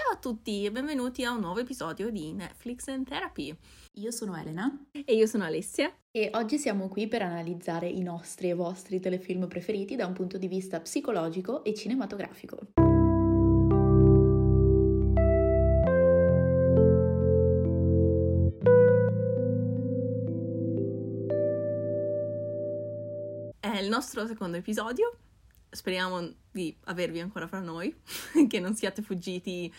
Ciao a tutti e benvenuti a un nuovo episodio di Netflix and Therapy. Io sono Elena E io sono Alessia. e oggi siamo qui per analizzare i nostri e vostri telefilm preferiti da un punto di vista psicologico e cinematografico. È il nostro secondo episodio. Speriamo di avervi ancora fra noi, che non siate fuggiti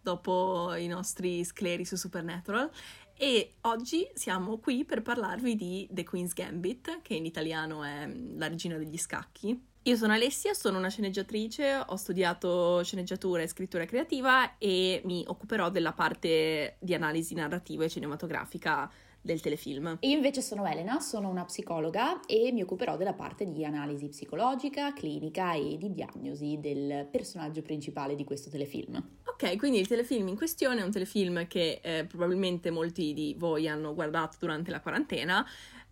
dopo i nostri scleri su Supernatural. E oggi siamo qui per parlarvi di The Queen's Gambit, che in italiano è mm, La regina degli scacchi. Io sono Alessia, sono una sceneggiatrice, ho studiato sceneggiatura e scrittura creativa e mi occuperò della parte di analisi narrativa e cinematografica del telefilm. Io invece sono Elena, sono una psicologa e mi occuperò della parte di analisi psicologica, clinica e di diagnosi del personaggio principale di questo telefilm. Ok, quindi il telefilm in questione è un telefilm che eh, probabilmente molti di voi hanno guardato durante la quarantena.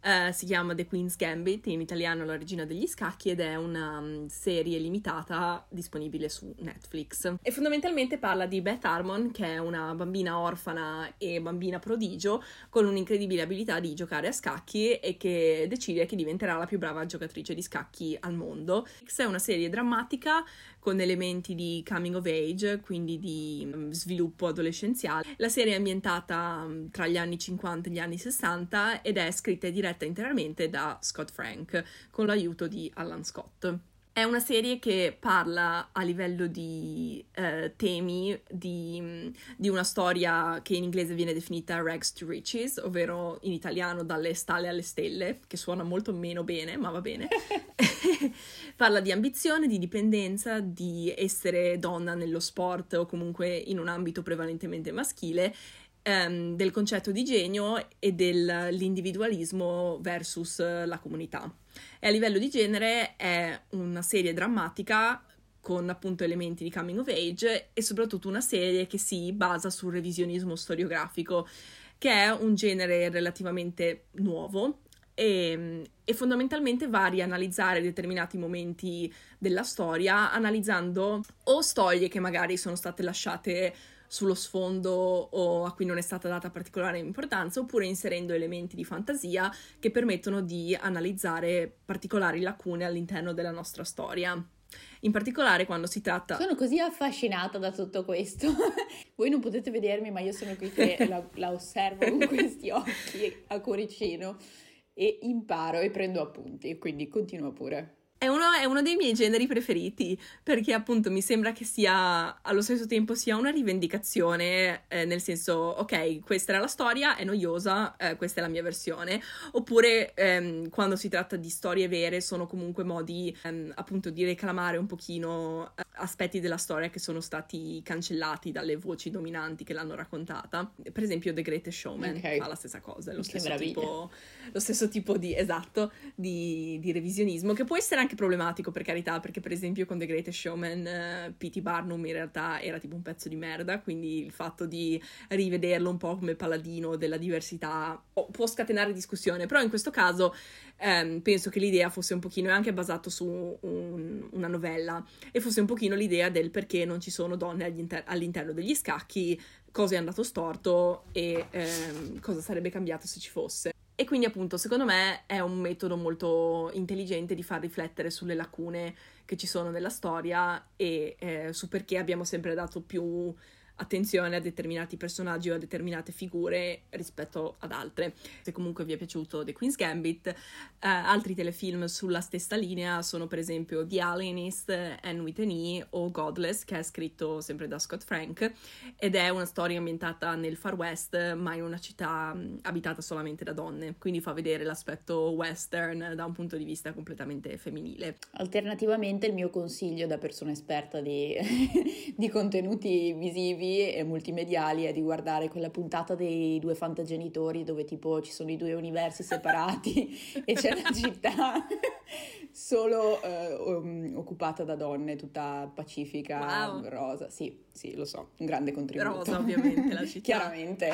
Eh, si chiama The Queen's Gambit, in italiano La regina degli scacchi, ed è una mm, serie limitata disponibile su Netflix. E fondamentalmente parla di Beth Harmon, che è una bambina orfana e bambina prodigio, con un'incredibile abilità di giocare a scacchi e che decide che diventerà la più brava giocatrice di scacchi al mondo. È una serie drammatica con elementi di coming of age, quindi di mm, sviluppo adolescenziale. La serie è ambientata mm, tra gli anni 50 e gli anni 60 ed è scritta e diretta interamente da Scott Frank con l'aiuto di Alan Scott. È una serie che parla a livello di eh, temi di, mm, di una storia che in inglese viene definita rags to riches, ovvero in italiano dalle stalle alle stelle, che suona molto meno bene, ma va bene. parla di ambizione, di dipendenza, di essere donna nello sport o comunque in un ambito prevalentemente maschile ehm, del concetto di genio e dell'individualismo versus la comunità. E a livello di genere è una serie drammatica con appunto elementi di coming of age e soprattutto una serie che si basa sul revisionismo storiografico, che è un genere relativamente nuovo e, e, fondamentalmente va a rianalizzare determinati momenti della storia, analizzando o storie che magari sono state lasciate sullo sfondo o a cui non è stata data particolare importanza, oppure inserendo elementi di fantasia che permettono di analizzare particolari lacune all'interno della nostra storia. In particolare quando si tratta... Sono così affascinata da tutto questo. Voi non potete vedermi, ma io sono qui che la, la osservo con questi occhi a cuoricino e imparo e prendo appunti, quindi continua pure. È uno, è uno, dei miei generi preferiti perché appunto mi sembra che sia allo stesso tempo sia una rivendicazione, eh, nel senso, ok, questa era la storia, è noiosa, eh, questa è la mia versione, oppure ehm, quando si tratta di storie vere sono comunque modi ehm, appunto di reclamare un pochino eh, aspetti della storia che sono stati cancellati dalle voci dominanti che l'hanno raccontata. Per esempio The Greatest Showman okay. fa la stessa cosa, è lo, stesso tipo, lo stesso tipo di, esatto, di, di revisionismo che può essere anche problematico per carità, perché per esempio con The Greatest Showman uh, P.T. Barnum in realtà era tipo un pezzo di merda, quindi il fatto di rivederlo un po' come paladino della diversità oh, può scatenare discussione, però in questo caso um, penso che l'idea fosse un pochino, è anche basato su un, una novella, e fosse un pochino l'idea del perché non ci sono donne all'inter- all'interno degli scacchi, cosa è andato storto e um, cosa sarebbe cambiato se ci fosse. E quindi appunto secondo me è un metodo molto intelligente di far riflettere sulle lacune che ci sono nella storia e eh, su perché abbiamo sempre dato più attenzione a determinati personaggi o a determinate figure rispetto ad altre. Se comunque vi è piaciuto The Queen's Gambit, eh, altri telefilm sulla stessa linea sono per esempio The Alienist, Anne with an E o Godless, che è scritto sempre da Scott Frank ed è una storia ambientata nel Far West, ma in una città mh, abitata solamente da donne, quindi fa vedere l'aspetto western da un punto di vista completamente femminile. Alternativamente il mio consiglio da persona esperta di, di contenuti visivi e multimediali è di guardare quella puntata dei due fantagenitori dove tipo ci sono i due universi separati e c'è la città solo uh, um, occupata da donne, tutta pacifica, wow. rosa. Sì, sì, lo so, un grande contributo. Rosa ovviamente la città. Chiaramente.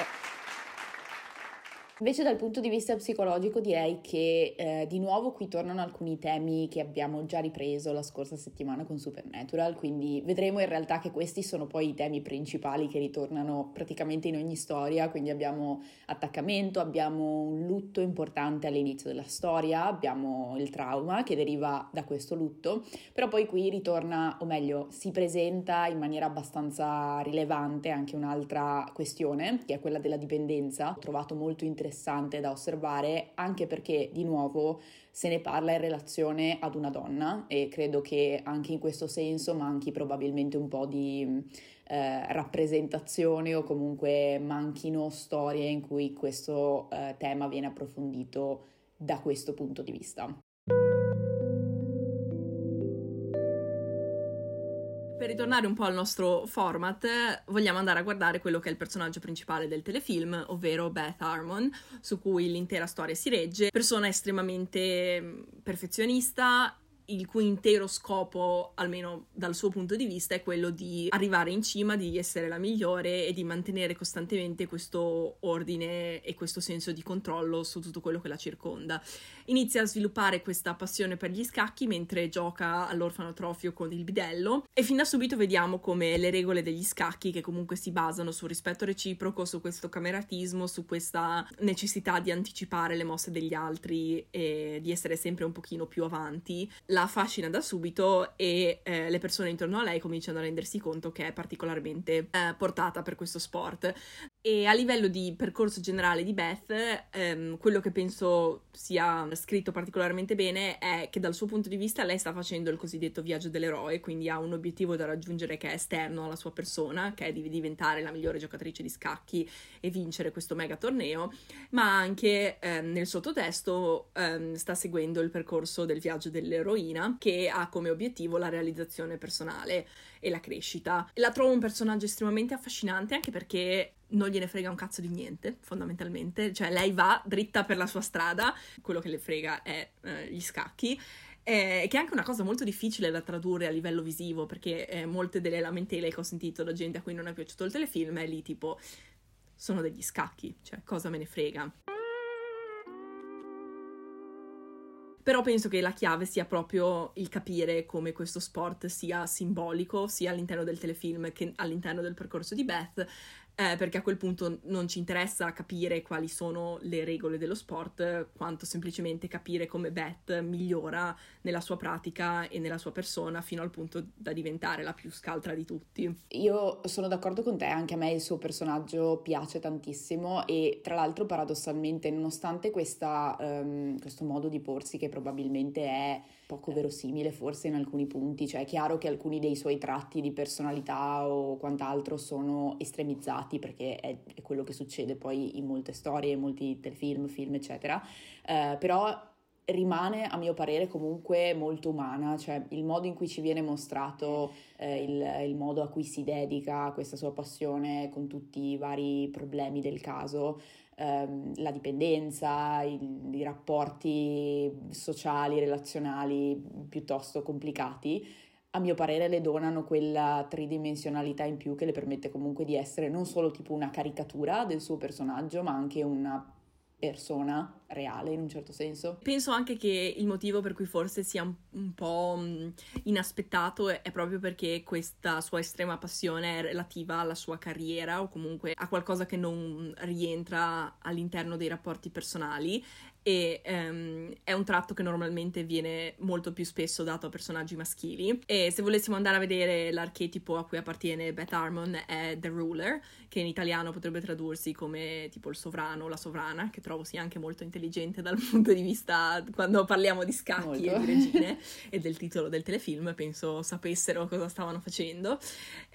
Invece dal punto di vista psicologico direi che eh, di nuovo qui tornano alcuni temi che abbiamo già ripreso la scorsa settimana con Supernatural, quindi vedremo in realtà che questi sono poi i temi principali che ritornano praticamente in ogni storia, quindi abbiamo attaccamento, abbiamo un lutto importante all'inizio della storia, abbiamo il trauma che deriva da questo lutto, però poi qui ritorna, o meglio, si presenta in maniera abbastanza rilevante anche un'altra questione, che è quella della dipendenza. Ho trovato molto interessante da osservare, anche perché di nuovo se ne parla in relazione ad una donna e credo che anche in questo senso manchi probabilmente un po' di eh, rappresentazione o comunque manchino storie in cui questo eh, tema viene approfondito da questo punto di vista. Per ritornare un po' al nostro format, vogliamo andare a guardare quello che è il personaggio principale del telefilm, ovvero Beth Harmon, su cui l'intera storia si regge. Persona estremamente mm, perfezionista il cui intero scopo, almeno dal suo punto di vista, è quello di arrivare in cima, di essere la migliore e di mantenere costantemente questo ordine e questo senso di controllo su tutto quello che la circonda. Inizia a sviluppare questa passione per gli scacchi mentre gioca all'orfanotrofio con il bidello e fin da subito vediamo come le regole degli scacchi, che comunque si basano sul rispetto reciproco, su questo cameratismo, su questa necessità di anticipare le mosse degli altri e di essere sempre un pochino più avanti, la la affascina da subito e eh, le persone intorno a lei cominciano a rendersi conto che è particolarmente eh, portata per questo sport. E a livello di percorso generale di Beth, ehm, quello che penso sia scritto particolarmente bene è che dal suo punto di vista lei sta facendo il cosiddetto viaggio dell'eroe, quindi ha un obiettivo da raggiungere che è esterno alla sua persona, che è di diventare la migliore giocatrice di scacchi e vincere questo mega torneo, ma anche ehm, nel sottotesto ehm, sta seguendo il percorso del viaggio dell'eroina che ha come obiettivo la realizzazione personale e la crescita. La trovo un personaggio estremamente affascinante anche perché non gliene frega un cazzo di niente, fondamentalmente. Cioè, lei va dritta per la sua strada, quello che le frega è eh, gli scacchi. Eh, che è anche una cosa molto difficile da tradurre a livello visivo, perché eh, molte delle lamentele che ho sentito da gente a cui non è piaciuto il telefilm è lì tipo sono degli scacchi, cioè cosa me ne frega. Però penso che la chiave sia proprio il capire come questo sport sia simbolico, sia all'interno del telefilm che all'interno del percorso di Beth, eh, perché a quel punto non ci interessa capire quali sono le regole dello sport, quanto semplicemente capire come Beth migliora nella sua pratica e nella sua persona fino al punto da diventare la più scaltra di tutti. Io sono d'accordo con te, anche a me il suo personaggio piace tantissimo e tra l'altro paradossalmente nonostante questa, um, questo modo di porsi che probabilmente è poco verosimile forse in alcuni punti, cioè è chiaro che alcuni dei suoi tratti di personalità o quant'altro sono estremizzati perché è, è quello che succede poi in molte storie, in molti telefilm, film eccetera, eh, però rimane a mio parere comunque molto umana, cioè il modo in cui ci viene mostrato, eh, il, il, modo a cui si dedica questa sua passione con tutti i vari problemi del caso, ehm, la dipendenza, il, i rapporti sociali, relazionali piuttosto complicati, a mio parere le donano quella tridimensionalità in più che le permette comunque di essere non solo tipo una caricatura del suo personaggio, ma anche una persona reale in un certo senso. Penso anche che il motivo per cui forse sia un, un po' mm, inaspettato è, è, proprio perché questa sua estrema passione è relativa alla sua carriera o comunque a qualcosa che non rientra all'interno dei rapporti personali e um, è un tratto che normalmente viene molto più spesso dato a personaggi maschili e se volessimo andare a vedere l'archetipo a cui appartiene Beth Harmon è The Ruler che in italiano potrebbe tradursi come tipo il sovrano o la sovrana che trovo sia anche molto intelligente dal punto di vista quando parliamo di scacchi molto. e di regine e del titolo del telefilm penso sapessero cosa stavano facendo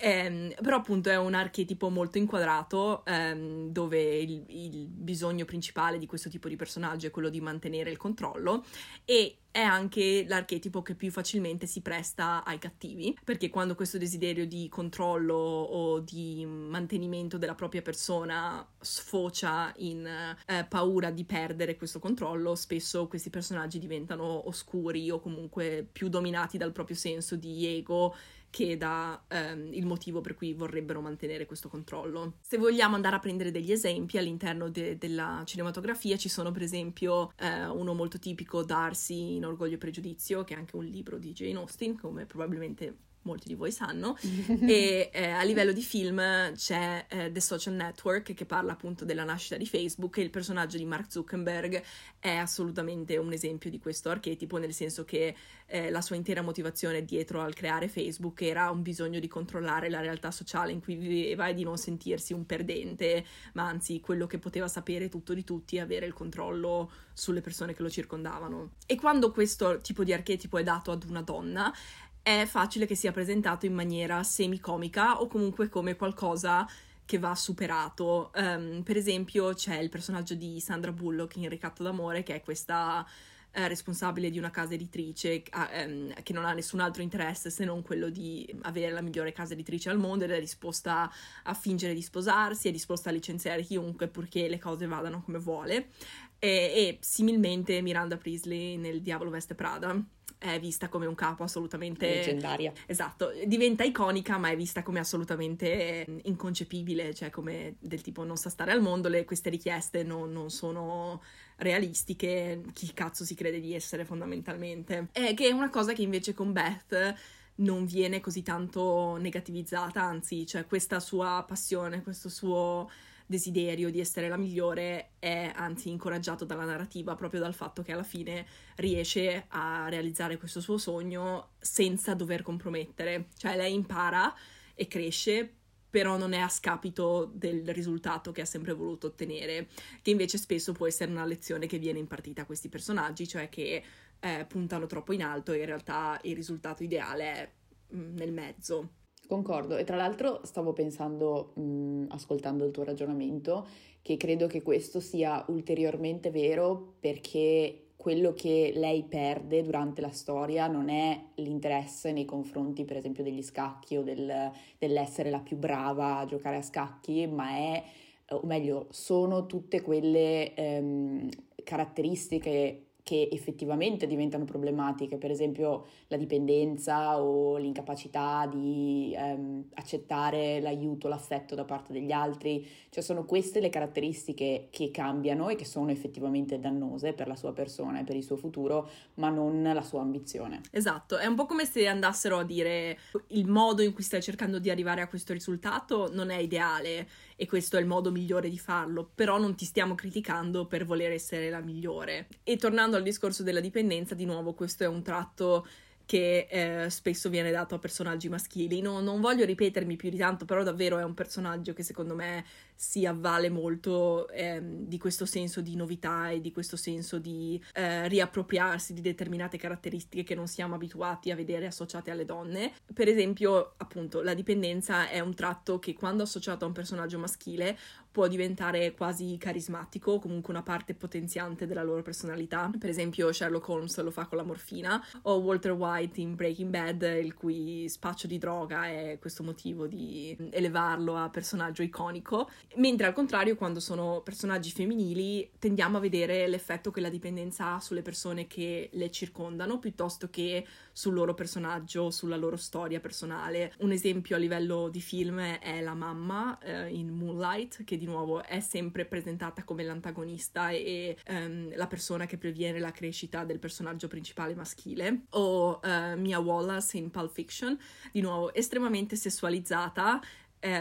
um, però appunto è un archetipo molto inquadrato um, dove il, il bisogno principale di questo tipo di personaggio è quello di mantenere il controllo e è anche l'archetipo che più facilmente si presta ai cattivi, perché quando questo desiderio di controllo o di mantenimento della propria persona sfocia in eh, paura di perdere questo controllo, spesso questi personaggi diventano oscuri o comunque più dominati dal proprio senso di ego che da ehm, il motivo per cui vorrebbero mantenere questo controllo. Se vogliamo andare a prendere degli esempi all'interno de- della cinematografia, ci sono per esempio eh, uno molto tipico, Darcy in Orgoglio e Pregiudizio, che è anche un libro di Jane Austen, come probabilmente molti di voi sanno, e eh, a livello di film c'è eh, The Social Network che parla appunto della nascita di Facebook e il personaggio di Mark Zuckerberg è assolutamente un esempio di questo archetipo, nel senso che eh, la sua intera motivazione dietro al creare Facebook era un bisogno di controllare la realtà sociale in cui viveva e di non sentirsi un perdente, ma anzi quello che poteva sapere tutto di tutti e avere il controllo sulle persone che lo circondavano. E quando questo tipo di archetipo è dato ad una donna, è facile che sia presentato in maniera semicomica o comunque come qualcosa che va superato. Um, per esempio, c'è il personaggio di Sandra Bullock in Ricatto d'amore, che è questa eh, responsabile di una casa editrice um, che non ha nessun altro interesse se non quello di avere la migliore casa editrice al mondo ed è disposta a fingere di sposarsi, è disposta a licenziare chiunque purché le cose vadano come vuole. E, e similmente Miranda Priestley nel Diavolo Veste Prada è vista come un capo assolutamente leggendaria. Esatto, diventa iconica, ma è vista come assolutamente inconcepibile, cioè come del tipo non sa stare al mondo, le, queste richieste non, non sono realistiche, chi cazzo si crede di essere fondamentalmente. È che è una cosa che invece con Beth non viene così tanto negativizzata, anzi, cioè questa sua passione, questo suo desiderio di essere la migliore è anzi incoraggiato dalla narrativa proprio dal fatto che alla fine riesce a realizzare questo suo sogno senza dover compromettere, cioè lei impara e cresce però non è a scapito del risultato che ha sempre voluto ottenere, che invece spesso può essere una lezione che viene impartita a questi personaggi, cioè che eh, puntano troppo in alto e in realtà il risultato ideale è mm, nel mezzo. Concordo, e tra l'altro stavo pensando, mh, ascoltando il tuo ragionamento, che credo che questo sia ulteriormente vero perché quello che lei perde durante la storia non è l'interesse nei confronti, per esempio, degli scacchi o del, dell'essere la più brava a giocare a scacchi, ma è, o meglio, sono tutte quelle ehm, caratteristiche che effettivamente diventano problematiche, per esempio la dipendenza o l'incapacità di ehm, accettare l'aiuto, l'affetto da parte degli altri, cioè sono queste le caratteristiche che cambiano e che sono effettivamente dannose per la sua persona e per il suo futuro, ma non la sua ambizione. Esatto, è un po' come se andassero a dire il modo in cui stai cercando di arrivare a questo risultato non è ideale e questo è il modo migliore di farlo, però non ti stiamo criticando per voler essere la migliore. E tornando al discorso della dipendenza, di nuovo questo è un tratto che eh, spesso viene dato a personaggi maschili. No, non voglio ripetermi più di tanto, però davvero è un personaggio che secondo me si avvale molto eh, di questo senso di novità e di questo senso di eh, riappropriarsi di determinate caratteristiche che non siamo abituati a vedere associate alle donne. Per esempio, appunto, la dipendenza è un tratto che quando associato a un personaggio maschile può diventare quasi carismatico, comunque una parte potenziante della loro personalità. Per esempio, Sherlock Holmes lo fa con la morfina, o Walter White in Breaking Bad, il cui spaccio di droga è questo motivo di elevarlo a personaggio iconico. Mentre al contrario, quando sono personaggi femminili, tendiamo a vedere l'effetto che la dipendenza ha sulle persone che le circondano piuttosto che sul loro personaggio, sulla loro storia personale. Un esempio a livello di film è la mamma eh, in Moonlight, che di nuovo è sempre presentata come l'antagonista e ehm, la persona che previene la crescita del personaggio principale maschile. O eh, Mia Wallace in Pulp Fiction, di nuovo estremamente sessualizzata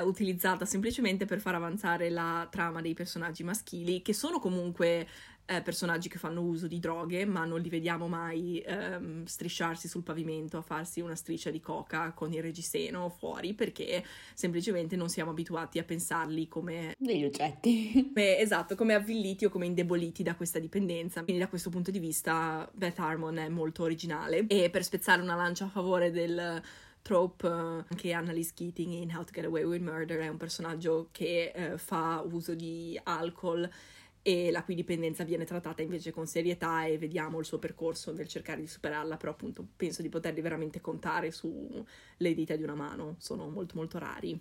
utilizzata semplicemente per far avanzare la trama dei personaggi maschili, che sono comunque eh, personaggi che fanno uso di droghe, ma non li vediamo mai ehm, strisciarsi sul pavimento a farsi una striscia di coca con il reggiseno fuori, perché semplicemente non siamo abituati a pensarli come degli oggetti. Beh, esatto, come avvilliti o come indeboliti da questa dipendenza. Quindi da questo punto di vista Beth Harmon è molto originale e per spezzare una lancia a favore del trope uh, anche Annalise Keating in How to Get Away with Murder è un personaggio che uh, fa uso di alcol e la cui dipendenza viene trattata invece con serietà e vediamo il suo percorso nel cercare di superarla, però appunto penso di poterli veramente contare sulle dita di una mano, sono molto molto rari.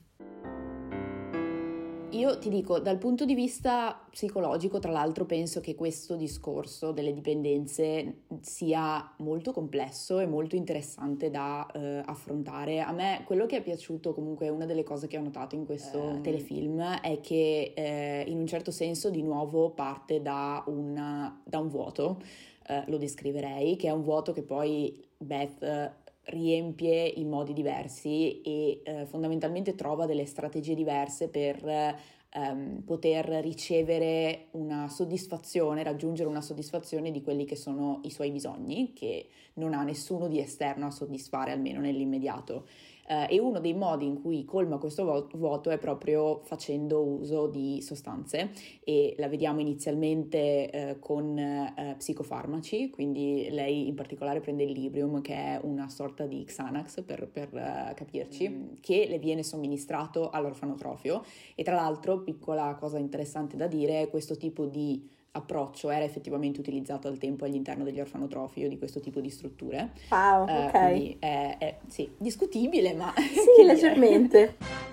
Io ti dico, dal punto di vista psicologico, tra l'altro, penso che questo discorso delle dipendenze sia molto complesso e molto interessante da eh, affrontare. A me quello che è piaciuto, comunque, una delle cose che ho notato in questo eh. telefilm è che eh, in un certo senso di nuovo parte da, una, da un vuoto, eh, lo descriverei, che è un vuoto che poi Beth riempie in modi diversi e eh, fondamentalmente trova delle strategie diverse per ehm, poter ricevere una soddisfazione, raggiungere una soddisfazione di quelli che sono i suoi bisogni, che non ha nessuno di esterno a soddisfare, almeno nell'immediato. Uh, e uno dei modi in cui colma questo vuoto è proprio facendo uso di sostanze e la vediamo inizialmente uh, con uh, psicofarmaci, quindi lei in particolare prende il Librium che è una sorta di Xanax per, per capirci, mm. che le viene somministrato all'orfanotrofio e tra l'altro, piccola cosa interessante da dire, questo tipo di approccio era effettivamente utilizzato al tempo all'interno degli orfanotrofi o di questo tipo di strutture. Wow, uh, ok. Quindi è, è, sì, discutibile, ma... Sì, leggermente.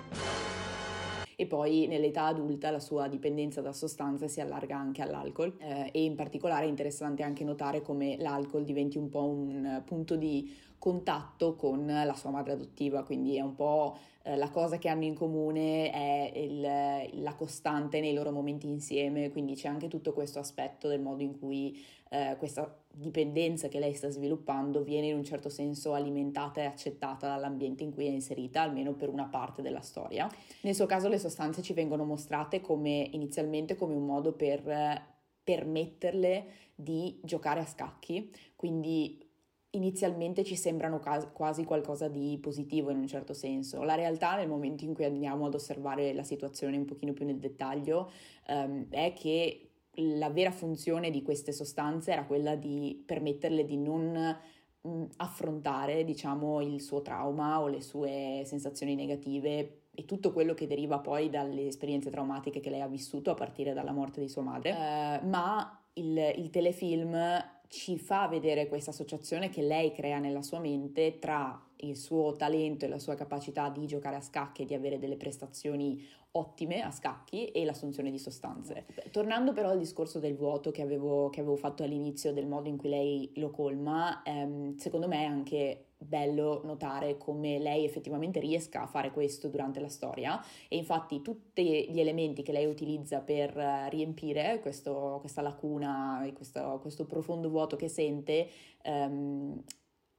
e poi nell'età adulta la sua dipendenza da sostanze si allarga anche all'alcol. Eh, e in particolare è interessante anche notare come l'alcol diventi un po' un punto di contatto con la sua madre adottiva, quindi è un po' eh, la cosa che hanno in comune è il, la costante nei loro momenti insieme, quindi c'è anche tutto questo aspetto del modo in cui eh, questa dipendenza che lei sta sviluppando viene in un certo senso alimentata e accettata dall'ambiente in cui è inserita, almeno per una parte della storia. Nel suo caso le sostanze ci vengono mostrate come inizialmente come un modo per permetterle di giocare a scacchi, quindi inizialmente ci sembrano quasi qualcosa di positivo in un certo senso. La realtà nel momento in cui andiamo ad osservare la situazione un pochino più nel dettaglio um, è che la vera funzione di queste sostanze era quella di permetterle di non mh, affrontare, diciamo, il suo trauma o le sue sensazioni negative e tutto quello che deriva poi dalle esperienze traumatiche che lei ha vissuto a partire dalla morte di sua madre. Uh, ma il, il telefilm ci fa vedere questa associazione che lei crea nella sua mente tra il suo talento e la sua capacità di giocare a scacchi e di avere delle prestazioni ottime a scacchi e l'assunzione di sostanze. Tornando però al discorso del vuoto che avevo, che avevo fatto all'inizio, del modo in cui lei lo colma, ehm, secondo me è anche bello notare come lei effettivamente riesca a fare questo durante la storia e infatti tutti gli elementi che lei utilizza per riempire questo, questa lacuna e questo, questo, profondo vuoto che sente ehm,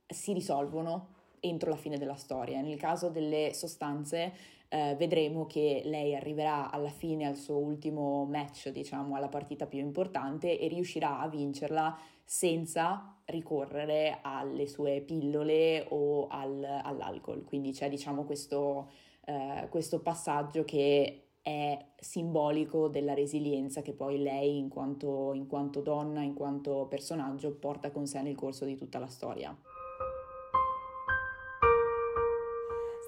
si risolvono entro la fine della storia. Nel caso delle sostanze eh, vedremo che lei arriverà alla fine al suo ultimo match, diciamo, alla partita più importante e riuscirà a vincerla senza ricorrere alle sue pillole o al, all'alcol. Quindi c'è, diciamo, questo, eh, questo passaggio che è simbolico della resilienza che poi lei in quanto, in quanto donna, in quanto personaggio porta con sé nel corso di tutta la storia.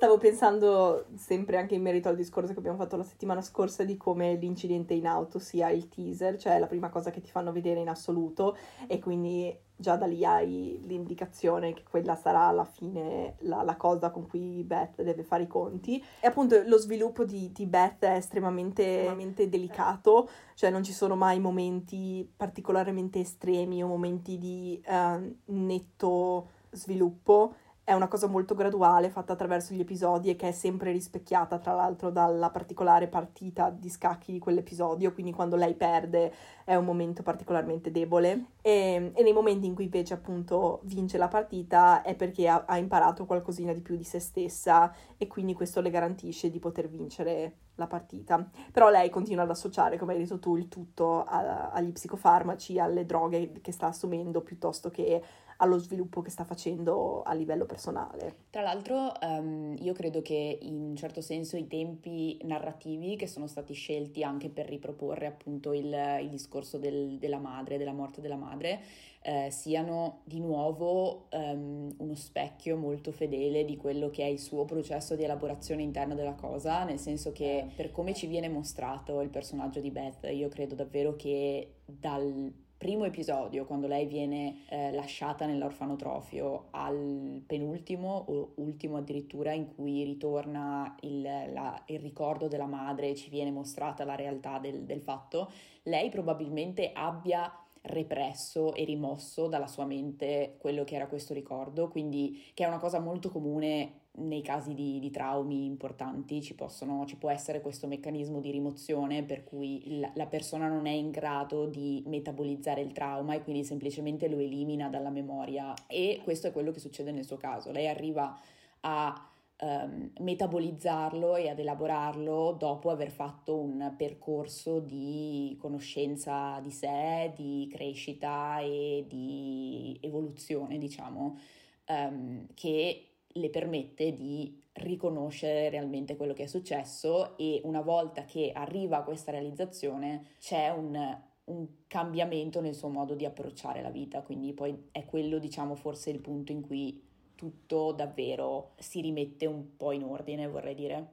Stavo pensando sempre anche in merito al discorso che abbiamo fatto la settimana scorsa di come l'incidente in auto sia il teaser, cioè la prima cosa che ti fanno vedere in assoluto e quindi già da lì hai l'indicazione che quella sarà alla fine la, la, cosa con cui Beth deve fare i conti. E appunto lo sviluppo di, di Beth è estremamente, estremamente, delicato, cioè non ci sono mai momenti particolarmente estremi o momenti di uh, netto sviluppo è una cosa molto graduale fatta attraverso gli episodi e che è sempre rispecchiata tra l'altro dalla particolare partita di scacchi di quell'episodio, quindi quando lei perde è un momento particolarmente debole e, e nei momenti in cui invece appunto vince la partita è perché ha, ha, imparato qualcosina di più di se stessa e quindi questo le garantisce di poter vincere la partita. Però lei continua ad associare, come hai detto tu, il tutto a, agli psicofarmaci, alle droghe che sta assumendo piuttosto che allo sviluppo che sta facendo a livello personale. Tra l'altro um, io credo che in un certo senso i tempi narrativi che sono stati scelti anche per riproporre appunto il, il discorso del, della madre, della morte della madre, eh, siano di nuovo um, uno specchio molto fedele di quello che è il suo processo di elaborazione interna della cosa, nel senso che eh. per come ci viene mostrato il personaggio di Beth, io credo davvero che dal primo episodio, quando lei viene eh, lasciata nell'orfanotrofio, al penultimo o ultimo addirittura, in cui ritorna il, la, il ricordo della madre e ci viene mostrata la realtà del, del fatto, lei probabilmente abbia represso e rimosso dalla sua mente quello che era questo ricordo, quindi che è una cosa molto comune nei casi di, di traumi importanti ci, possono, ci, può essere questo meccanismo di rimozione per cui la, la, persona non è in grado di metabolizzare il trauma e quindi semplicemente lo elimina dalla memoria e questo è quello che succede nel suo caso. Lei arriva a um, metabolizzarlo e ad elaborarlo dopo aver fatto un percorso di conoscenza di sé, di crescita e di evoluzione, diciamo, um, che le permette di riconoscere realmente quello che è successo e una volta che arriva a questa realizzazione c'è un, un, cambiamento nel suo modo di approcciare la vita, quindi poi è quello diciamo forse il punto in cui tutto davvero si rimette un po' in ordine, vorrei dire.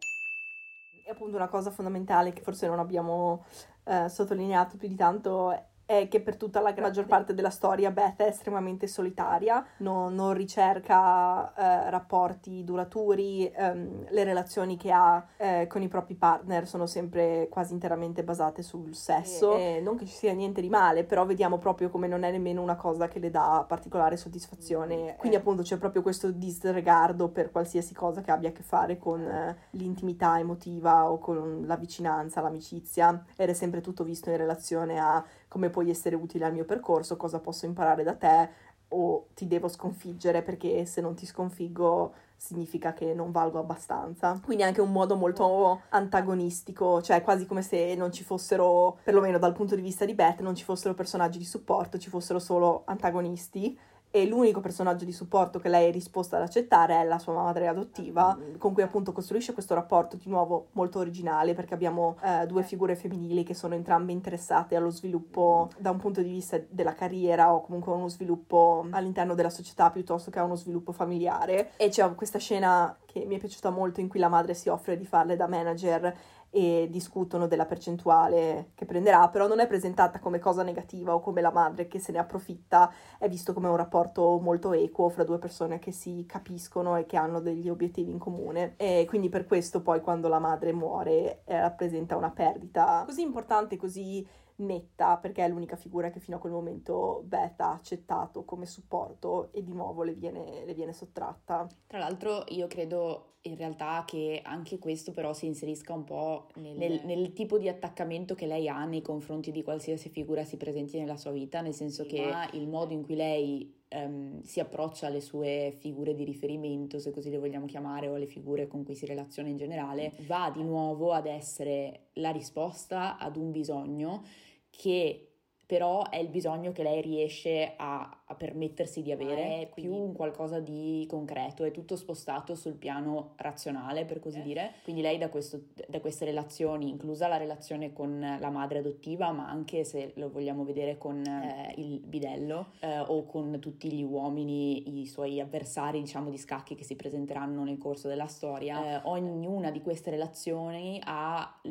E appunto una cosa fondamentale che forse non abbiamo eh, sottolineato più di tanto è che per tutta la maggior parte della storia Beth è estremamente solitaria, non, non ricerca eh, rapporti duraturi, ehm, le relazioni che ha eh, con i propri partner sono sempre quasi interamente basate sul sesso. E, e non che ci sia niente di male, però vediamo proprio come non è nemmeno una cosa che le dà particolare soddisfazione. Mm, Quindi eh. appunto c'è proprio questo disregardo per qualsiasi cosa che abbia a che fare con eh, l'intimità emotiva o con la vicinanza, l'amicizia ed è sempre tutto visto in relazione a come puoi essere utile al mio percorso, cosa posso imparare da te o ti devo sconfiggere perché se non ti sconfiggo significa che non valgo abbastanza. Quindi anche un modo molto antagonistico, cioè quasi come se non ci fossero, perlomeno dal punto di vista di Beth, non ci fossero personaggi di supporto, ci fossero solo antagonisti e l'unico personaggio di supporto che lei è disposta ad accettare è la sua madre adottiva, con cui appunto costruisce questo rapporto di nuovo molto originale perché abbiamo eh, due figure femminili che sono entrambe interessate allo sviluppo da un punto di vista della carriera o comunque uno sviluppo all'interno della società piuttosto che a uno sviluppo familiare. E c'è questa scena che mi è piaciuta molto in cui la madre si offre di farle da manager e discutono della percentuale che prenderà, però non è presentata come cosa negativa o come la madre che se ne approfitta, è visto come un rapporto molto equo fra due persone che si capiscono e che hanno degli obiettivi in comune. E quindi per questo poi quando la madre muore eh, rappresenta una perdita così importante, così netta perché è l'unica figura che fino a quel momento Beth ha accettato come supporto e di nuovo le viene, le viene sottratta. Tra l'altro io credo in realtà che anche questo però si inserisca un po' nel, nel, nel, tipo di attaccamento che lei ha nei confronti di qualsiasi figura si presenti nella sua vita, nel senso che il modo in cui lei um, si approccia alle sue figure di riferimento, se così le vogliamo chiamare, o alle figure con cui si relaziona in generale, va di nuovo ad essere la risposta ad un bisogno che però è il bisogno che lei riesce a, a permettersi di avere, è più un qualcosa di concreto, è tutto spostato sul piano razionale, per così eh. dire. Quindi lei da, questo, da, queste relazioni, inclusa la relazione con la madre adottiva, ma anche se lo vogliamo vedere con eh, il bidello eh, o con tutti gli uomini, i suoi avversari, diciamo, di scacchi che si presenteranno nel corso della storia, eh, ognuna di queste relazioni ha,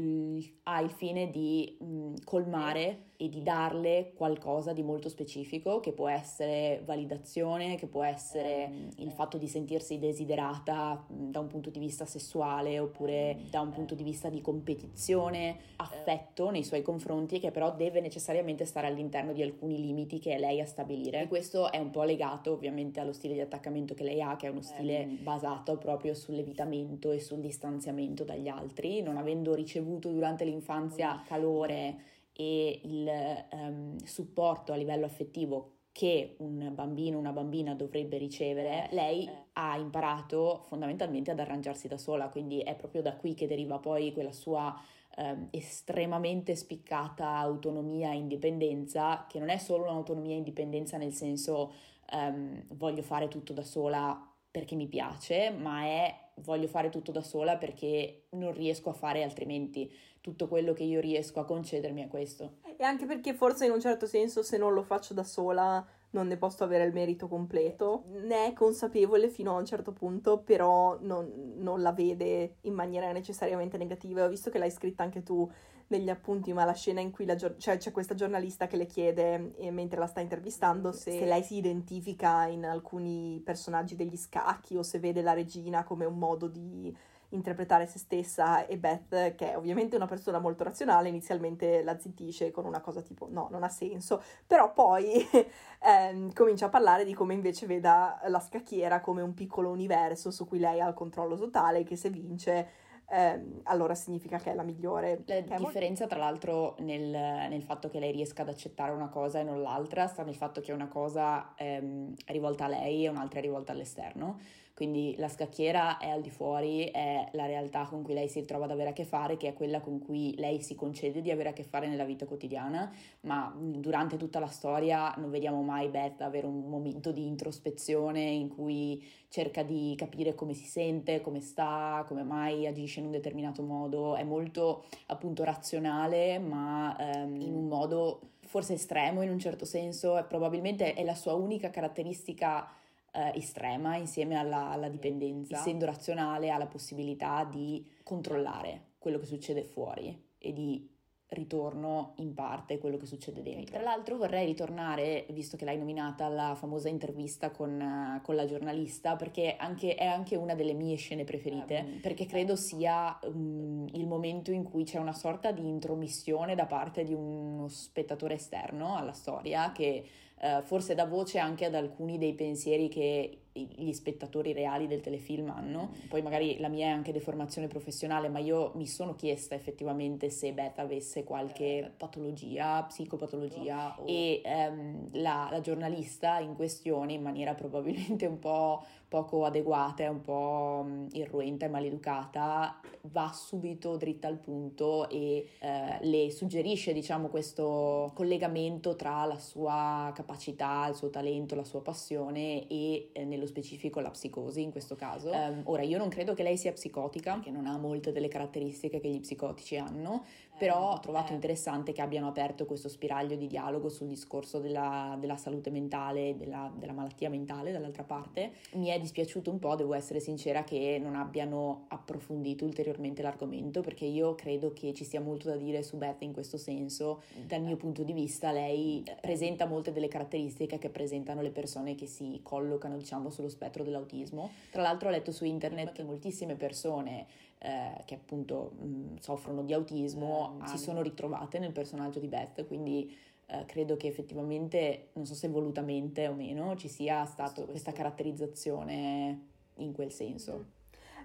ha il fine di mh, colmare e di darle qualcosa di molto specifico che può essere validazione, che può essere mm, il fatto di sentirsi desiderata mm, da un punto di vista sessuale oppure da un punto di vista di competizione, affetto nei suoi confronti che però deve necessariamente stare all'interno di alcuni limiti che è lei a stabilire. E questo è un po' legato ovviamente allo stile di attaccamento che lei ha, che è uno stile mm. basato proprio sull'evitamento e sul distanziamento dagli altri, non avendo ricevuto durante l'infanzia calore e il um, supporto a livello affettivo che un bambino o una bambina dovrebbe ricevere, lei ha imparato fondamentalmente ad arrangiarsi da sola, quindi è proprio da qui che deriva poi quella sua um, estremamente spiccata autonomia e indipendenza, che non è solo un'autonomia e indipendenza nel senso um, voglio fare tutto da sola perché mi piace, ma è voglio fare tutto da sola perché non riesco a fare altrimenti. Tutto quello che io riesco a concedermi è questo. E anche perché forse in un certo senso se non lo faccio da sola non ne posso avere il merito completo. Ne è consapevole fino a un certo punto, però non, non la vede in maniera necessariamente negativa. Ho visto che l'hai scritta anche tu negli appunti, ma la scena in cui la gior- cioè, c'è questa giornalista che le chiede, eh, mentre la sta intervistando, se, se lei si identifica in alcuni personaggi degli scacchi o se vede la regina come un modo di interpretare se stessa. E Beth, che è ovviamente una persona molto razionale, inizialmente la zittisce con una cosa tipo no, non ha senso, però poi ehm, comincia a parlare di come invece veda la scacchiera come un piccolo universo su cui lei ha il controllo totale, che se vince ehm, allora significa che è la migliore. La differenza, tra l'altro, nel, nel, fatto che lei riesca ad accettare una cosa e non l'altra, sta nel fatto che una cosa ehm, è rivolta a lei e un'altra è rivolta all'esterno. Quindi la scacchiera è al di fuori, è la realtà con cui lei si ritrova ad avere a che fare, che è quella con cui lei si concede di avere a che fare nella vita quotidiana, ma durante tutta la storia non vediamo mai Beth avere un momento di introspezione in cui cerca di capire come si sente, come sta, come mai agisce in un determinato modo, è molto appunto razionale, ma ehm, in un modo forse estremo in un certo senso, è probabilmente è la sua unica caratteristica eh, estrema insieme alla, alla dipendenza. Essendo razionale ha la possibilità di controllare quello che succede fuori e di ritorno in parte quello che succede dentro. Tra l'altro vorrei ritornare, visto che l'hai nominata, alla famosa intervista con, con la giornalista, perché anche, è anche una delle mie scene preferite, um, perché credo sia um, il momento in cui c'è una sorta di intromissione da parte di uno spettatore esterno alla storia che uh, forse dà voce anche ad alcuni dei pensieri che gli spettatori reali del telefilm hanno. Poi magari la mia è anche deformazione professionale, ma io mi sono chiesta effettivamente se Beth avesse qualche patologia, psicopatologia oh. e ehm, la, la, giornalista in questione, in maniera probabilmente un po' poco adeguata, un po' mm, irruenta e maleducata, va subito dritta al punto e eh, le suggerisce, diciamo, questo collegamento tra la sua capacità, il suo talento, la sua passione e eh, nello specifico la psicosi in questo caso. Um, ora, io non credo che lei sia psicotica, che non ha molte delle caratteristiche che gli psicotici hanno, però ho trovato eh. interessante che abbiano aperto questo spiraglio di dialogo sul discorso della, della salute mentale, della, della malattia mentale dall'altra parte. Mi è dispiaciuto un po', devo essere sincera, che non abbiano approfondito ulteriormente l'argomento, perché io credo che ci sia molto da dire su Beth in questo senso. Dal mio punto di vista, lei presenta molte delle caratteristiche che presentano le persone che si collocano, diciamo, sullo spettro dell'autismo. Tra l'altro ho letto su internet che moltissime persone eh, che appunto mh, soffrono di autismo eh, si sono ritrovate nel personaggio di Beth, quindi eh, credo che effettivamente, non so se volutamente o meno, ci sia stata questa caratterizzazione in quel senso. Mm.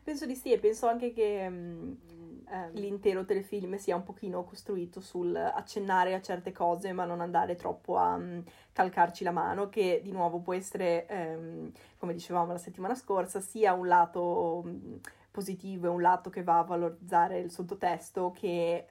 Penso di sì e penso anche che um, eh, l'intero telefilm sia un pochino costruito sul accennare a certe cose ma non andare troppo a um, calcarci la mano, che di nuovo può essere, um, come dicevamo la settimana scorsa, sia un lato positivo e un lato che va a valorizzare il sottotesto che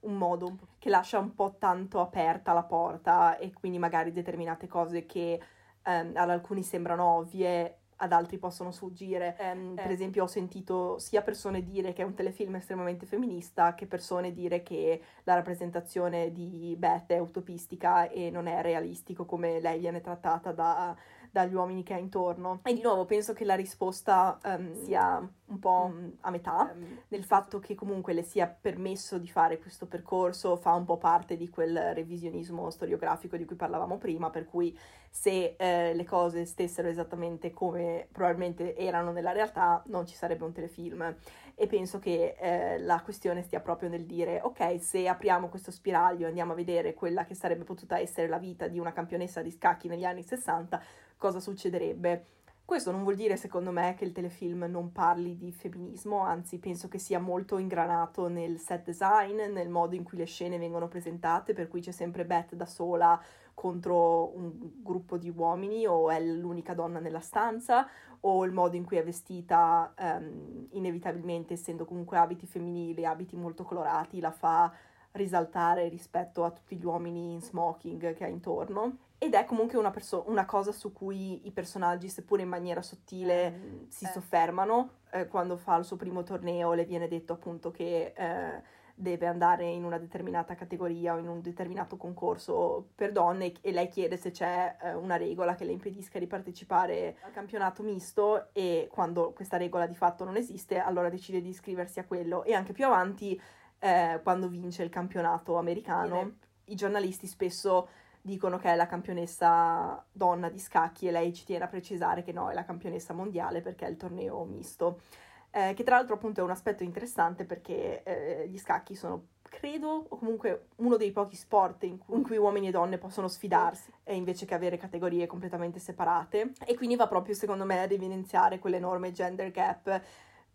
un modo che lascia un po' tanto aperta la porta e quindi magari determinate cose che um, ad alcuni sembrano ovvie ad altri possono sfuggire. Um, eh. Per esempio, ho sentito sia persone dire che è un telefilm estremamente femminista che persone dire che la rappresentazione di Beth è utopistica e non è realistico come lei viene trattata da, dagli uomini che ha intorno. E di nuovo penso che la risposta um, sia un po' mm. a metà, um, nel fatto che comunque le sia permesso di fare questo percorso, fa un po' parte di quel revisionismo storiografico di cui parlavamo prima, per cui se eh, le cose stessero esattamente come probabilmente erano nella realtà, non ci sarebbe un telefilm. E penso che eh, la questione stia proprio nel dire, ok, se apriamo questo spiraglio e andiamo a vedere quella che sarebbe potuta essere la vita di una campionessa di scacchi negli anni 60, cosa succederebbe? Questo non vuol dire, secondo me, che il telefilm non parli di femminismo, anzi penso che sia molto ingranato nel set design, nel modo in cui le scene vengono presentate, per cui c'è sempre Beth da sola contro un gruppo di uomini o è l'unica donna nella stanza o il modo in cui è vestita, um, inevitabilmente essendo comunque abiti femminili, abiti molto colorati, la fa risaltare rispetto a tutti gli uomini in smoking che ha intorno. Ed è comunque una, perso- una, cosa su cui i personaggi, seppure in maniera sottile, mm, si eh. soffermano. Eh, quando fa il suo primo torneo le viene detto appunto che eh, deve andare in una determinata categoria o in un determinato concorso per donne e lei chiede se c'è eh, una regola che le impedisca di partecipare al campionato misto e quando questa regola di fatto non esiste allora decide di iscriversi a quello e anche più avanti eh, quando vince il campionato americano i giornalisti spesso dicono che è la campionessa donna di scacchi e lei ci tiene a precisare che no, è la campionessa mondiale perché è il torneo misto. Eh, che tra l'altro appunto è un aspetto interessante perché eh, gli scacchi sono credo, o comunque uno dei pochi sport in cui, in cui, uomini e donne possono sfidarsi, invece che avere categorie completamente separate. E quindi va proprio, secondo me, ad evidenziare quell'enorme gender gap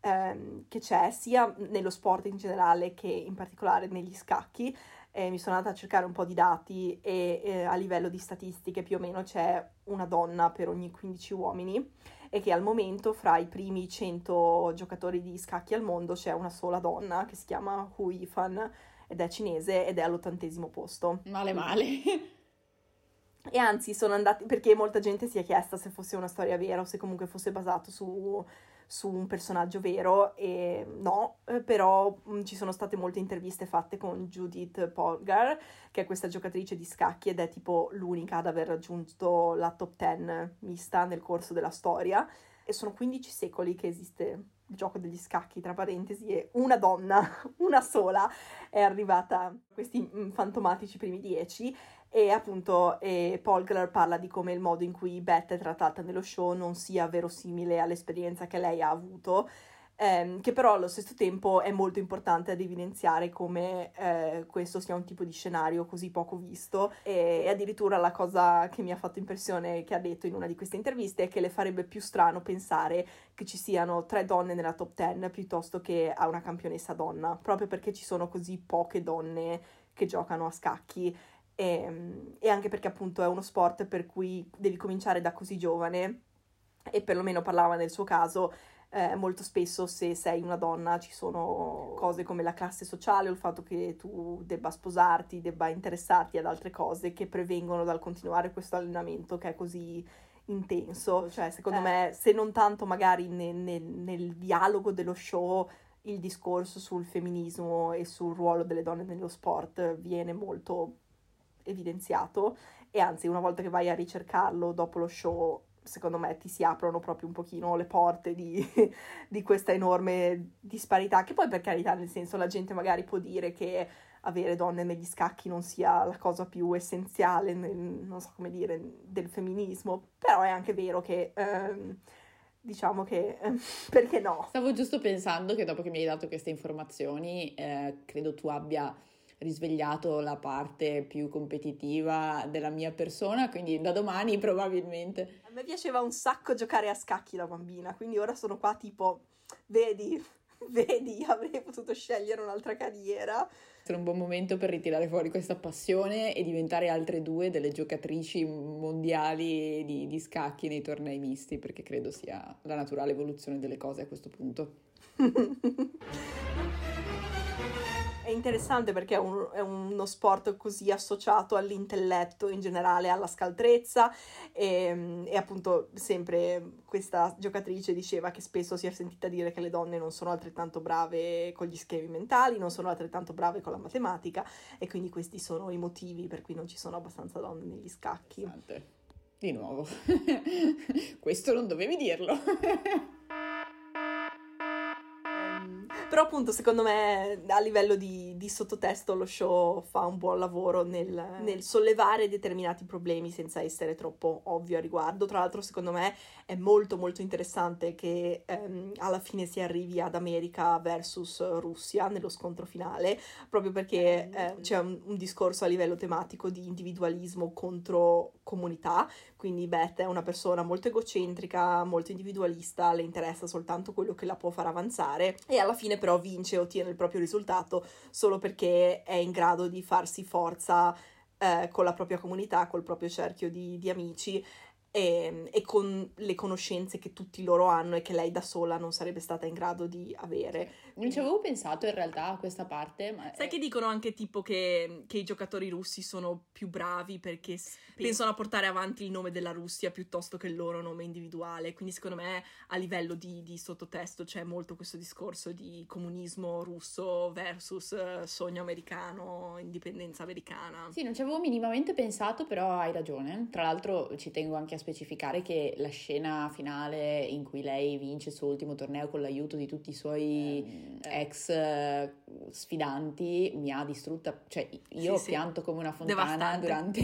ehm, che c'è sia nello sport in generale che in particolare negli scacchi eh, mi sono andata a cercare un po' di dati e eh, a livello di statistiche più o meno c'è una donna per ogni 15 uomini e che al momento fra i primi 100 giocatori di scacchi al mondo c'è una sola donna che si chiama Hu Yifan ed è cinese ed è all'ottantesimo posto. Male male. E anzi sono andati perché molta gente si è chiesta se fosse una storia vera o se comunque fosse basato su su un personaggio vero e no, eh, però mh, mm, ci sono state molte interviste fatte con Judith Polgar, che è questa giocatrice di scacchi ed è tipo l'unica ad aver raggiunto la top 10 mista nel corso della storia. E sono 15 secoli che esiste il gioco degli scacchi, tra parentesi, e una donna, una sola, è arrivata a questi mm, fantomatici primi 10 e appunto eh, Polgler parla di come il modo in cui Beth è trattata nello show non sia verosimile all'esperienza che lei ha avuto, ehm, che però allo stesso tempo è molto importante ad evidenziare come eh, questo sia un tipo di scenario così poco visto. E, e, addirittura la cosa che mi ha fatto impressione che ha detto in una di queste interviste è che le farebbe più strano pensare che ci siano tre donne nella top ten piuttosto che a una campionessa donna, proprio perché ci sono così poche donne che giocano a scacchi e, ehm, e anche perché appunto è uno sport per cui devi cominciare da così giovane e perlomeno parlava nel suo caso eh, molto spesso se sei una donna ci sono cose come la classe sociale o il fatto che tu debba sposarti, debba interessarti ad altre cose che prevengono dal continuare questo allenamento che è così intenso. Cioè, secondo eh. me, se non tanto magari nel, nel, nel dialogo dello show il discorso sul femminismo e sul ruolo delle donne nello sport viene molto evidenziato e anzi una volta che vai a ricercarlo dopo lo show secondo me ti si aprono proprio un pochino le porte di, di, questa enorme disparità che poi per carità nel senso la gente magari può dire che avere donne negli scacchi non sia la cosa più essenziale nel, non so come dire del femminismo però è anche vero che ehm, diciamo che perché no? Stavo giusto pensando che dopo che mi hai dato queste informazioni eh, credo tu abbia risvegliato la parte più competitiva della mia persona, quindi da domani probabilmente. A me piaceva un sacco giocare a scacchi da bambina, quindi ora sono qua tipo, vedi, vedi, avrei potuto scegliere un'altra carriera. Sarà un buon momento per ritirare fuori questa passione e diventare altre due delle giocatrici mondiali di, di scacchi nei tornei misti, perché credo sia la naturale evoluzione delle cose a questo punto. interessante perché è, un, è, uno sport così associato all'intelletto in generale, alla scaltrezza e, e, appunto sempre questa giocatrice diceva che spesso si è sentita dire che le donne non sono altrettanto brave con gli schemi mentali, non sono altrettanto brave con la matematica e quindi questi sono i motivi per cui non ci sono abbastanza donne negli scacchi. Di nuovo, questo non dovevi dirlo. Però appunto secondo me a livello di, di sottotesto lo show fa un buon lavoro nel, nel, sollevare determinati problemi senza essere troppo ovvio a riguardo. Tra l'altro secondo me è molto molto interessante che ehm, alla fine si arrivi ad America versus Russia nello scontro finale, proprio perché eh, c'è un, un discorso a livello tematico di individualismo contro comunità, quindi Beth è una persona molto egocentrica, molto individualista, le interessa soltanto quello che la può far avanzare e alla fine però vince, ottiene il proprio risultato solo perché è in grado di farsi forza eh, con la propria comunità, col proprio cerchio di, di amici e, e, con le conoscenze che tutti loro hanno e che lei da sola non sarebbe stata in grado di avere. Non ci avevo pensato in realtà a questa parte. Ma Sai è... che dicono anche tipo che, che, i giocatori russi sono più bravi perché sì. pensano a portare avanti il nome della Russia piuttosto che il loro nome individuale. Quindi secondo me a livello di, di sottotesto c'è molto questo discorso di comunismo russo versus eh, sogno americano, indipendenza americana. Sì, non ci avevo minimamente pensato, però hai ragione. Tra l'altro ci tengo anche a specificare che la scena finale in cui lei vince il suo ultimo torneo con l'aiuto di tutti i suoi eh, ex eh, sfidanti mi ha distrutta, cioè io sì, pianto come una fontana durante,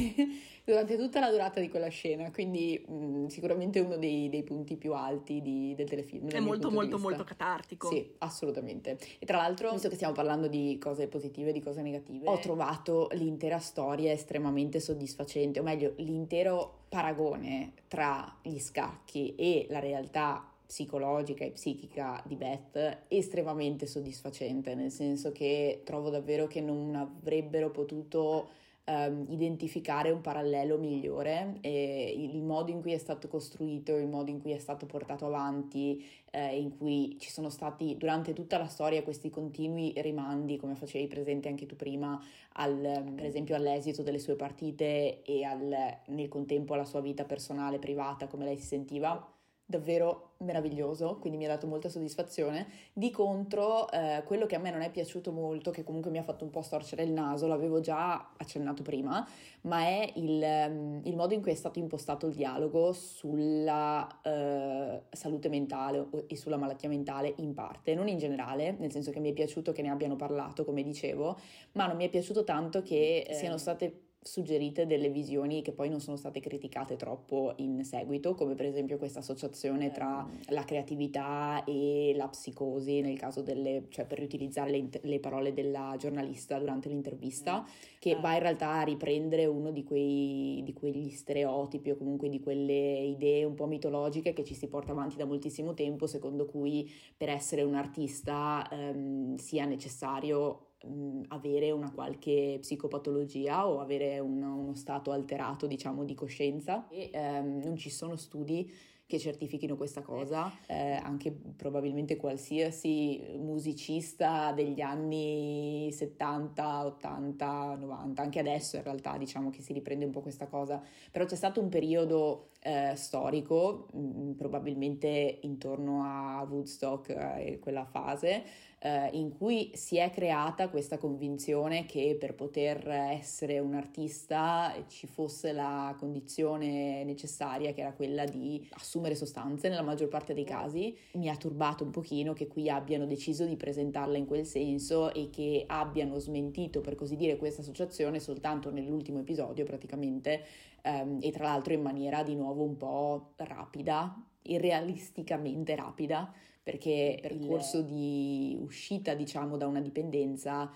durante, tutta la durata di quella scena, quindi mh, sicuramente uno dei, dei, punti più alti di, del telefilm. È molto molto molto catartico. Sì, assolutamente. E tra l'altro, visto che stiamo parlando di cose positive e di cose negative, ho trovato l'intera storia estremamente soddisfacente, o meglio, l'intero paragone tra gli scacchi e la realtà psicologica e psichica di Beth estremamente soddisfacente, nel senso che trovo davvero che non avrebbero potuto um, identificare un parallelo migliore e il modo in cui è stato costruito, il modo in cui è stato portato avanti, eh, in cui ci sono stati durante tutta la storia questi continui rimandi, come facevi presente anche tu prima, al, per esempio all'esito delle sue partite e al, nel contempo alla sua vita personale, privata, come lei si sentiva davvero meraviglioso, quindi mi ha dato molta soddisfazione. Di contro, eh, quello che a me non è piaciuto molto, che comunque mi ha fatto un po' storcere il naso, l'avevo già accennato prima, ma è il, ehm, il modo in cui è stato impostato il dialogo sulla eh, salute mentale e sulla malattia mentale in parte, non in generale, nel senso che mi è piaciuto che ne abbiano parlato, come dicevo, ma non mi è piaciuto tanto che eh, siano state suggerite delle visioni che poi non sono state criticate troppo in seguito, come per esempio questa associazione tra eh. la creatività e la psicosi, nel caso delle, cioè per riutilizzare le, le parole della giornalista durante l'intervista, mm. che va in realtà a riprendere uno di, quei, di quegli stereotipi o comunque di quelle idee un po' mitologiche che ci si porta avanti da moltissimo tempo, secondo cui per essere un artista ehm, sia necessario mh, avere una qualche psicopatologia o avere un, uno stato alterato, diciamo, di coscienza. E ehm, non ci sono studi che certifichino questa cosa, eh, anche probabilmente qualsiasi musicista degli anni 70, 80, 90, anche adesso in realtà diciamo che si riprende un po' questa cosa, però c'è stato un periodo eh, storico, mh, mm, probabilmente intorno a Woodstock e eh, quella fase, eh, in cui si è creata questa convinzione che per poter essere un artista ci fosse la condizione necessaria, che era quella di assumere sostanze nella maggior parte dei casi. Mi ha turbato un pochino che qui abbiano deciso di presentarla in quel senso e che abbiano smentito, per così dire, questa associazione soltanto nell'ultimo episodio praticamente ehm, e tra l'altro in maniera di nuovo un po' rapida, irrealisticamente rapida, perché il percorso di uscita, diciamo, da una dipendenza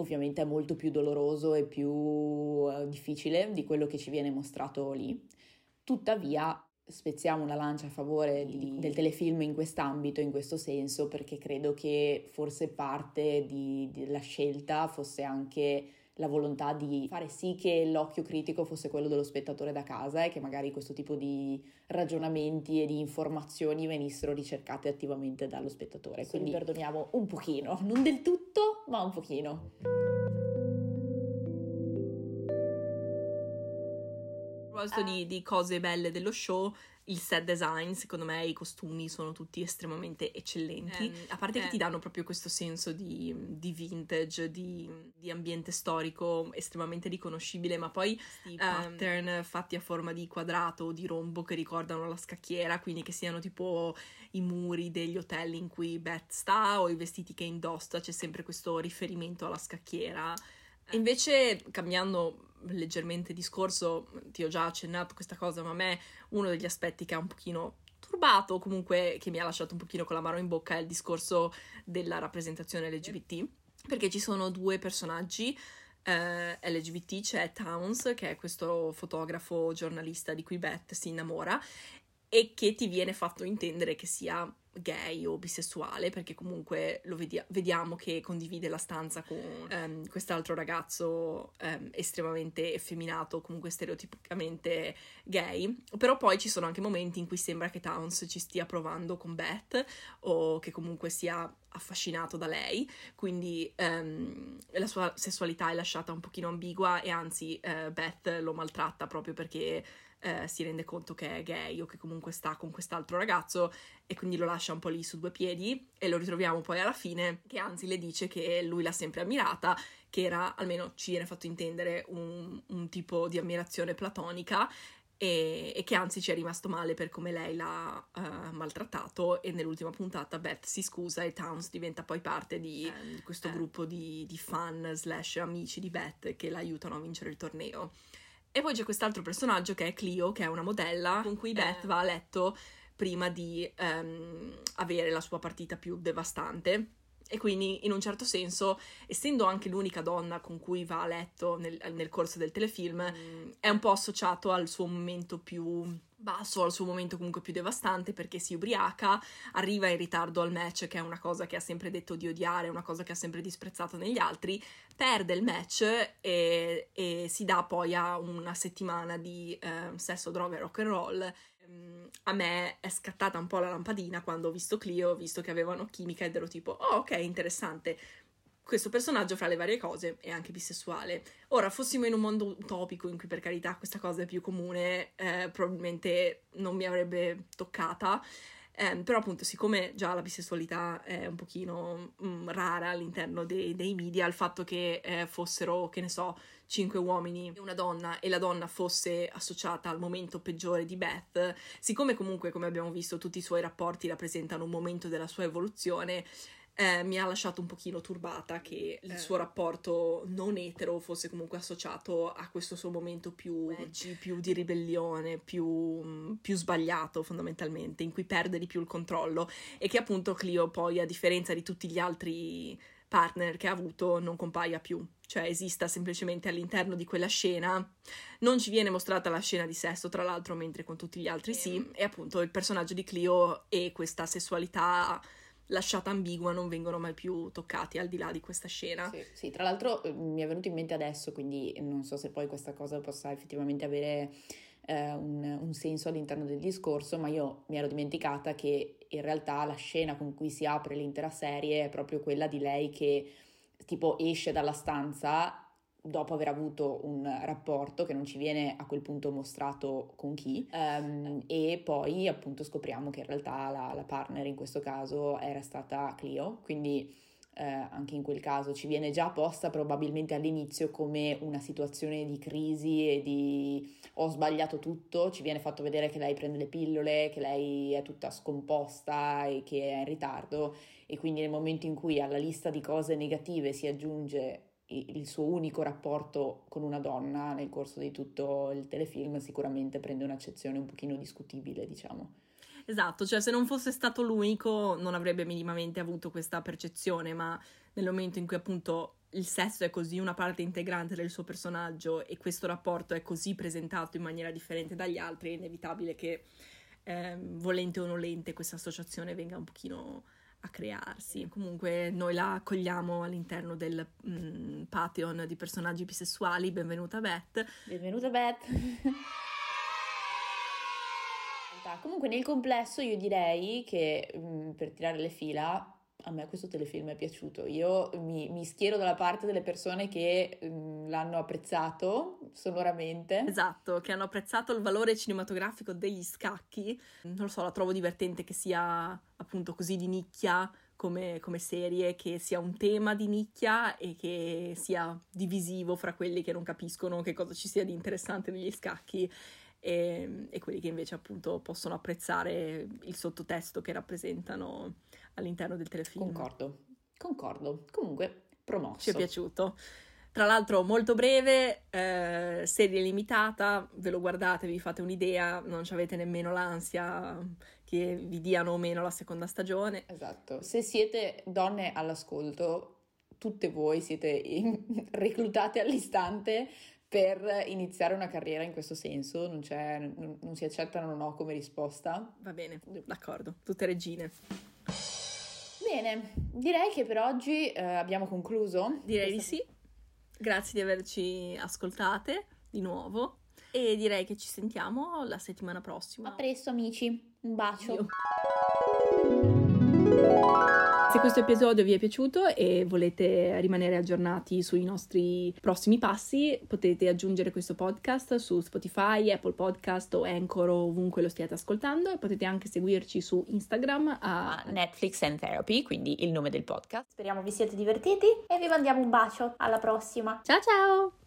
ovviamente è molto più doloroso e più uh, difficile di quello che ci viene mostrato lì. Tuttavia, spezziamo una lancia a favore di, del telefilm in quest'ambito, in questo senso, perché credo che forse parte di, della scelta fosse anche la volontà di fare sì che l'occhio critico fosse quello dello spettatore da casa e che magari questo tipo di ragionamenti e di informazioni venissero ricercate attivamente dallo spettatore. Quindi perdoniamo un pochino, non del tutto, ma un pochino. A proposito di, di cose belle dello show, il set design, secondo me i costumi sono tutti estremamente eccellenti, eh, a parte eh. che ti danno proprio questo senso di, di vintage, di, di, ambiente storico estremamente riconoscibile, ma poi i um, pattern fatti a forma di quadrato o di rombo che ricordano la scacchiera, quindi che siano tipo i muri degli hotel in cui Beth sta o i vestiti che indossa, c'è sempre questo riferimento alla scacchiera. Eh. Invece, cambiando leggermente discorso, ti ho già accennato questa cosa, ma a me uno degli aspetti che ha un pochino turbato, comunque che mi ha lasciato un pochino con la mano in bocca, è il discorso della rappresentazione LGBT, perché ci sono due personaggi eh, LGBT, c'è Towns, che è questo fotografo giornalista di cui Beth si innamora, e che ti viene fatto intendere che sia gay o bisessuale, perché comunque lo vedi- vediamo che condivide la stanza con um, quest'altro ragazzo um, estremamente effeminato, comunque stereotipicamente gay. Però poi ci sono anche momenti in cui sembra che Towns ci stia provando con Beth o che comunque sia affascinato da lei, quindi um, la sua sessualità è lasciata un pochino ambigua e anzi uh, Beth lo maltratta proprio perché uh, si rende conto che è gay o che comunque sta con quest'altro ragazzo e quindi lo lascia un po' lì su due piedi e lo ritroviamo poi alla fine che anzi le dice che lui l'ha sempre ammirata, che era, almeno ci viene fatto intendere, un, un tipo di ammirazione platonica e, e, che anzi ci è rimasto male per come lei l'ha uh, maltrattato e nell'ultima puntata Beth si scusa e Towns diventa poi parte di eh, questo eh. gruppo di, di, fan slash amici di Beth che l'aiutano a vincere il torneo. E poi c'è quest'altro personaggio che è Clio, che è una modella con cui Beth eh. va a letto prima di um, avere la sua partita più devastante e quindi, in un certo senso, essendo anche l'unica donna con cui va a letto nel, nel corso del telefilm, mm. è un po' associato al suo momento più basso, al suo momento comunque più devastante perché si ubriaca, arriva in ritardo al match, che è una cosa che ha sempre detto di odiare, una cosa che ha sempre disprezzato negli altri, perde il match e, e si dà poi a una settimana di eh, sesso, droga e rock and roll Ehm, a me è scattata un po' la lampadina quando ho visto Clio, visto che avevano chimica ed ero tipo, oh ok, interessante. Questo personaggio, fra le varie cose, è anche bisessuale. Ora, fossimo in un mondo utopico in cui per carità questa cosa è più comune, eh, probabilmente non mi avrebbe toccata. Eh, però appunto siccome già la bisessualità è un pochino mh, mm, rara all'interno dei, dei, media, il fatto che eh, fossero, che ne so, cinque uomini e una donna e la donna fosse associata al momento peggiore di Beth, siccome comunque come abbiamo visto tutti i suoi rapporti rappresentano un momento della sua evoluzione, eh, mi ha lasciato un pochino turbata che il eh. suo rapporto non etero fosse comunque associato a questo suo momento più più di ribellione, più, più, sbagliato fondamentalmente, in cui perde di più il controllo e che appunto Clio poi a differenza di tutti gli altri partner che ha avuto non compaia più, cioè esista semplicemente all'interno di quella scena. Non ci viene mostrata la scena di sesso, tra l'altro, mentre con tutti gli altri sì, e appunto il personaggio di Clio e questa sessualità lasciata ambigua non vengono mai più toccati al di là di questa scena. Sì, sì, tra l'altro eh, mi è venuto in mente adesso, quindi non so se poi questa cosa possa effettivamente avere eh, un, un, senso all'interno del discorso, ma io mi ero dimenticata che in realtà la scena con cui si apre l'intera serie è proprio quella di lei che tipo esce dalla stanza dopo aver avuto un rapporto che non ci viene a quel punto mostrato con chi um, e poi appunto scopriamo che in realtà la, la, partner in questo caso era stata Clio. Quindi eh, anche in quel caso ci viene già posta probabilmente all'inizio come una situazione di crisi e di ho sbagliato tutto, ci viene fatto vedere che lei prende le pillole, che lei è tutta scomposta e che è in ritardo. E quindi nel momento in cui alla lista di cose negative si aggiunge il suo unico rapporto con una donna nel corso di tutto il telefilm sicuramente prende un'accezione un pochino discutibile, diciamo. Esatto, cioè se non fosse stato l'unico non avrebbe minimamente avuto questa percezione, ma nel momento in cui appunto il sesso è così una parte integrante del suo personaggio e questo rapporto è così presentato in maniera differente dagli altri, è inevitabile che eh, volente o nolente questa associazione venga un pochino a crearsi. Comunque noi la accogliamo all'interno del mm, Patreon di personaggi bisessuali. Benvenuta Beth. Benvenuta Beth. Comunque nel complesso io direi che mm, per tirare le fila a me questo telefilm è piaciuto. Io mi, mi schiero dalla parte delle persone che mh, l'hanno apprezzato sonoramente. Esatto, che hanno apprezzato il valore cinematografico degli scacchi. Non lo so, la trovo divertente che sia appunto così di nicchia come, come serie, che sia un tema di nicchia e che sia divisivo fra quelli che non capiscono che cosa ci sia di interessante negli scacchi e, e, quelli che invece appunto possono apprezzare il sottotesto che rappresentano all'interno del telefilm. Concordo, concordo. Comunque, promosso. Ci è piaciuto. Tra l'altro molto breve, eh, serie limitata, ve lo guardate, vi fate un'idea, non avete nemmeno l'ansia che vi diano o meno la seconda stagione. Esatto, se siete donne all'ascolto, tutte voi siete in... reclutate all'istante per iniziare una carriera in questo senso, non, non, non si accettano no come risposta. Va bene, d'accordo, tutte regine. Bene, direi che per oggi eh, abbiamo concluso. Direi di sì. Grazie di averci ascoltate di nuovo e direi che ci sentiamo la settimana prossima. A presto amici, un bacio. Io. Se questo episodio vi è piaciuto e volete rimanere aggiornati sui nostri prossimi passi, potete aggiungere questo podcast su Spotify, Apple Podcast o Anchor o ovunque lo stiate ascoltando e potete anche seguirci su Instagram a Netflix and Therapy, quindi il nome del podcast. Speriamo vi siate divertiti e vi mandiamo un bacio. Alla prossima. Ciao ciao!